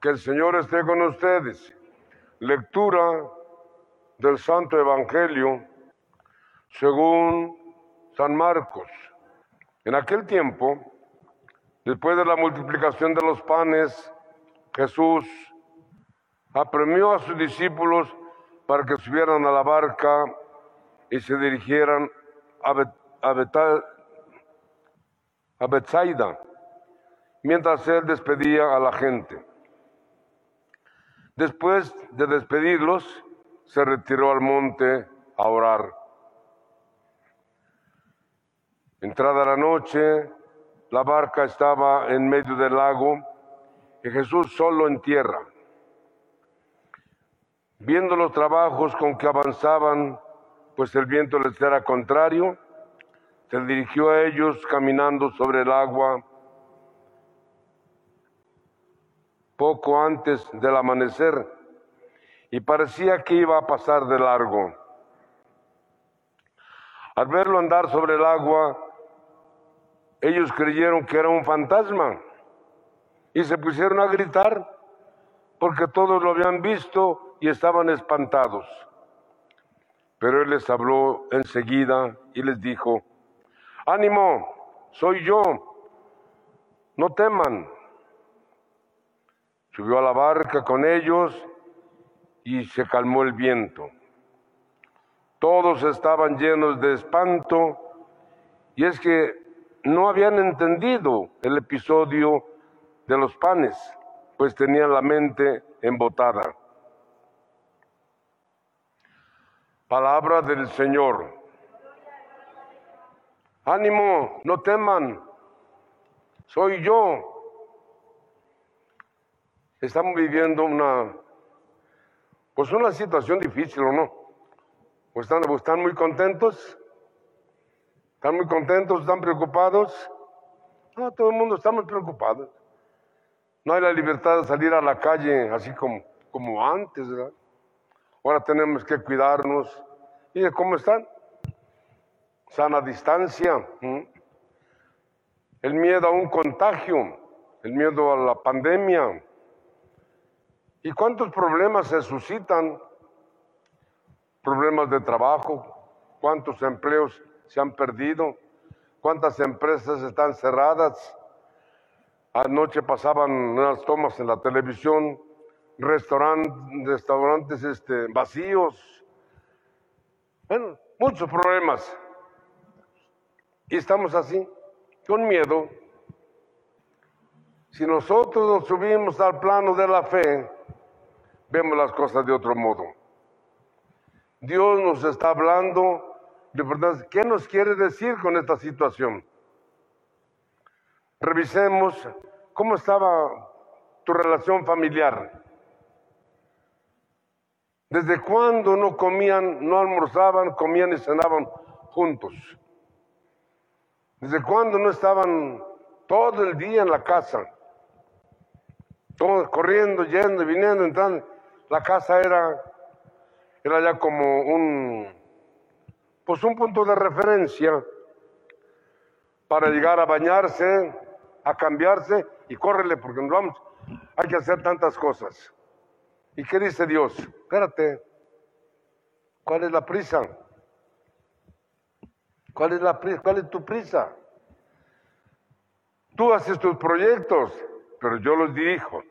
Que el Señor esté con ustedes. Lectura del Santo Evangelio según San Marcos. En aquel tiempo, después de la multiplicación de los panes, Jesús apremió a sus discípulos para que subieran a la barca y se dirigieran a, Bet a, Bethsaida, mientras él despedía a la gente. Después de despedirlos, se retiró al monte a orar. Entrada la noche, la barca estaba en medio del lago y Jesús solo en tierra. Viendo los trabajos con que avanzaban, pues el viento les era contrario, se dirigió a ellos caminando sobre el agua poco antes del amanecer y parecía que iba a pasar de largo. Al verlo andar sobre el agua, ellos creyeron que era un fantasma y se pusieron a gritar porque todos lo habían visto y estaban espantados. Pero él les habló enseguida y les dijo, ánimo, soy yo, no teman. Subió a la barca con ellos y se calmó el viento. Todos estaban llenos de espanto y es que no habían entendido el episodio de los panes, pues tenían la mente embotada. Palabra del Señor. Ánimo, no teman. Soy yo. Estamos viviendo una, pues una situación difícil, ¿o no? ¿O están, están muy contentos? ¿Están muy contentos? ¿Están preocupados? No, todo el mundo estamos preocupados. No hay la libertad de salir a la calle así como, como antes. Ahora tenemos que cuidarnos. ¿Y cómo están? Sana distancia. El miedo a un contagio, el miedo a la pandemia. ¿Y cuántos problemas se suscitan? Problemas de trabajo, cuántos empleos se han perdido, cuántas empresas están cerradas. Anoche pasaban unas tomas en la televisión restaurantes, restaurantes este, vacíos, bueno, muchos problemas. Y estamos así, con miedo. Si nosotros nos subimos al plano de la fe, vemos las cosas de otro modo. Dios nos está hablando de verdad, ¿qué nos quiere decir con esta situación? Revisemos cómo estaba tu relación familiar. ¿Desde cuándo no comían, no almorzaban, comían y cenaban juntos? ¿Desde cuándo no estaban todo el día en la casa? Todos corriendo, yendo viniendo, entrando. La casa era, era ya como un, pues un punto de referencia para llegar a bañarse, a cambiarse y córrele porque vamos. Hay que hacer tantas cosas. ¿Y qué dice Dios? Espérate, ¿cuál es la prisa? ¿Cuál es la prisa? ¿Cuál es tu prisa? Tú haces tus proyectos, pero yo los dirijo.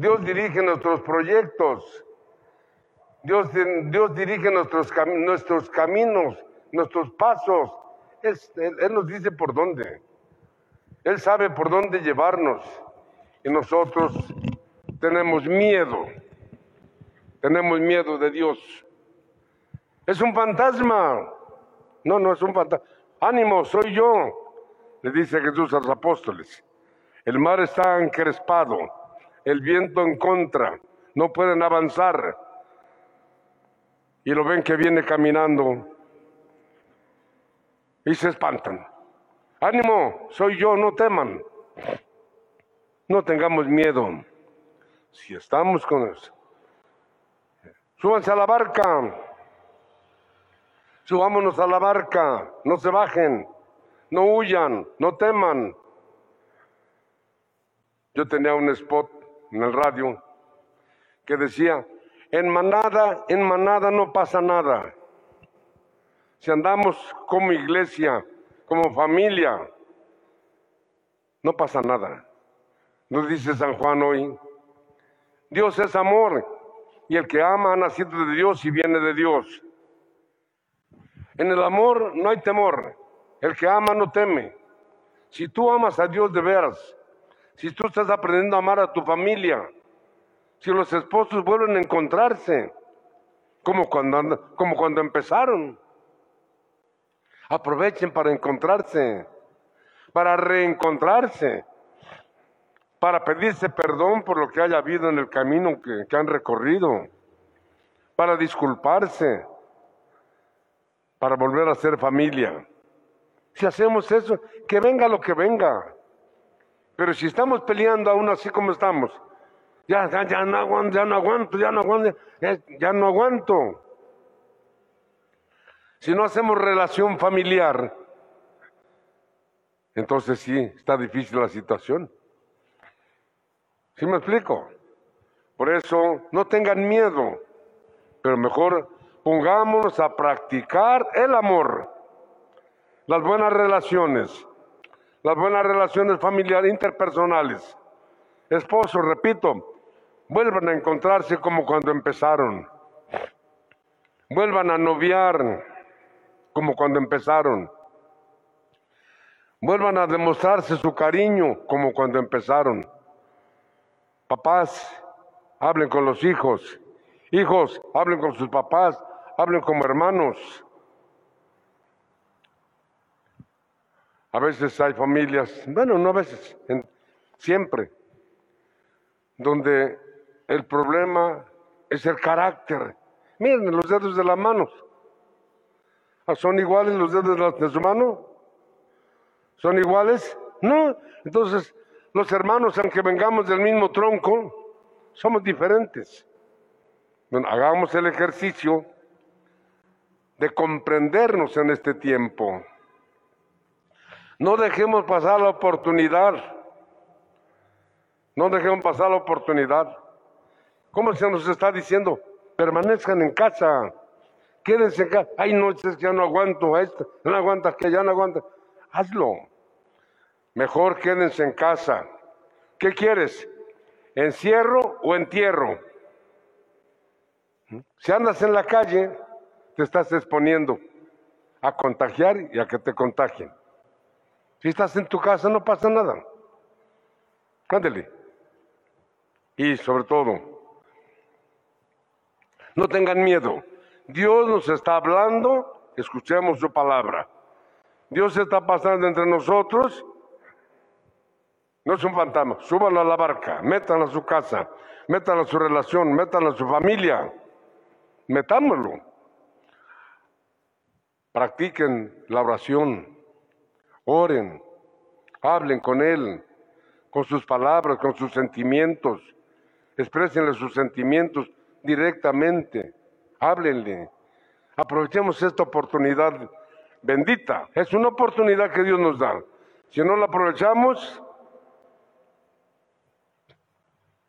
Dios dirige nuestros proyectos. Dios, Dios dirige nuestros, caminos, nuestros pasos. él, él nos dice por dónde. Él sabe por dónde llevarnos. Y nosotros tenemos miedo. Tenemos miedo de Dios. Es un fantasma. No, no es un fantasma. Ánimo, soy yo, le dice Jesús a los apóstoles. El mar está encrespado, el viento en contra, no pueden avanzar. Y lo ven que viene caminando y se espantan. Ánimo, soy yo, no teman. No tengamos miedo. Si estamos con eso. Súbanse a la barca. Subámonos a la barca. No se bajen. No huyan. No teman. Yo tenía un spot en el radio que decía, en manada, en manada no pasa nada. Si andamos como iglesia, como familia, no pasa nada. Nos dice San Juan hoy, Dios es amor y el que ama ha nacido de Dios y viene de Dios. En el amor no hay temor, el que ama no teme. Si tú amas a Dios de veras, si tú estás aprendiendo a amar a tu familia, si los esposos vuelven a encontrarse, como cuando, como cuando empezaron, aprovechen para encontrarse, para reencontrarse, para pedirse perdón por lo que haya habido en el camino que, que han recorrido, para disculparse, para volver a ser familia. Si hacemos eso, que venga lo que venga. Pero si estamos peleando aún así como estamos, ya, ya, no aguanto, ya no aguanto, ya no aguanto, ya no aguanto. Si no hacemos relación familiar, entonces sí, está difícil la situación. ¿Sí me explico? Por eso, no tengan miedo, pero mejor pongámonos a practicar el amor, las buenas relaciones, las buenas relaciones familiares, interpersonales. Esposo, repito, Vuelvan a encontrarse como cuando empezaron. Vuelvan a noviar como cuando empezaron. Vuelvan a demostrarse su cariño como cuando empezaron. Papás, hablen con los hijos. Hijos, hablen con sus papás. Hablen como hermanos. A veces hay familias, bueno, no a veces, siempre, donde el problema es el carácter. Miren los dedos de las manos. Ah, ¿Son iguales los dedos de su mano? ¿Son iguales? No. Entonces, los hermanos, aunque vengamos del mismo tronco, somos diferentes. Hagamos el ejercicio de comprendernos en este tiempo. No dejemos pasar la oportunidad. No dejemos pasar la oportunidad. ¿Cómo se nos está diciendo? Permanezcan en casa. Quédense en casa. Ay, no, es que ya no aguanto esto. No aguantas que ya no aguantas. Hazlo. Mejor quédense en casa. ¿Qué quieres? ¿Encierro o entierro? Si andas en la calle, te estás exponiendo a contagiar y a que te contagien. Si estás en tu casa, no pasa nada. Ándele. Y sobre todo, no tengan miedo. Dios nos está hablando, escuchemos su palabra. Dios está pasando entre nosotros. No es un fantasma. Súbanlo a la barca, métanlo a su casa, métanlo a su relación, métanlo a su familia. Metámoslo. Practiquen la oración. Oren. Hablen con Él, con sus palabras, con sus sentimientos. Expresenle sus sentimientos directamente. Háblenle. Aprovechemos esta oportunidad bendita. Es una oportunidad que Dios nos da. Si no la aprovechamos,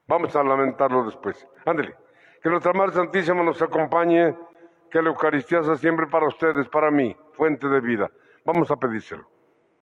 vamos a lamentarlo después. Ándele. Que nuestra Madre Santísima nos acompañe. Que la Eucaristía sea siempre para ustedes, para mí, fuente de vida. Vamos a pedírselo.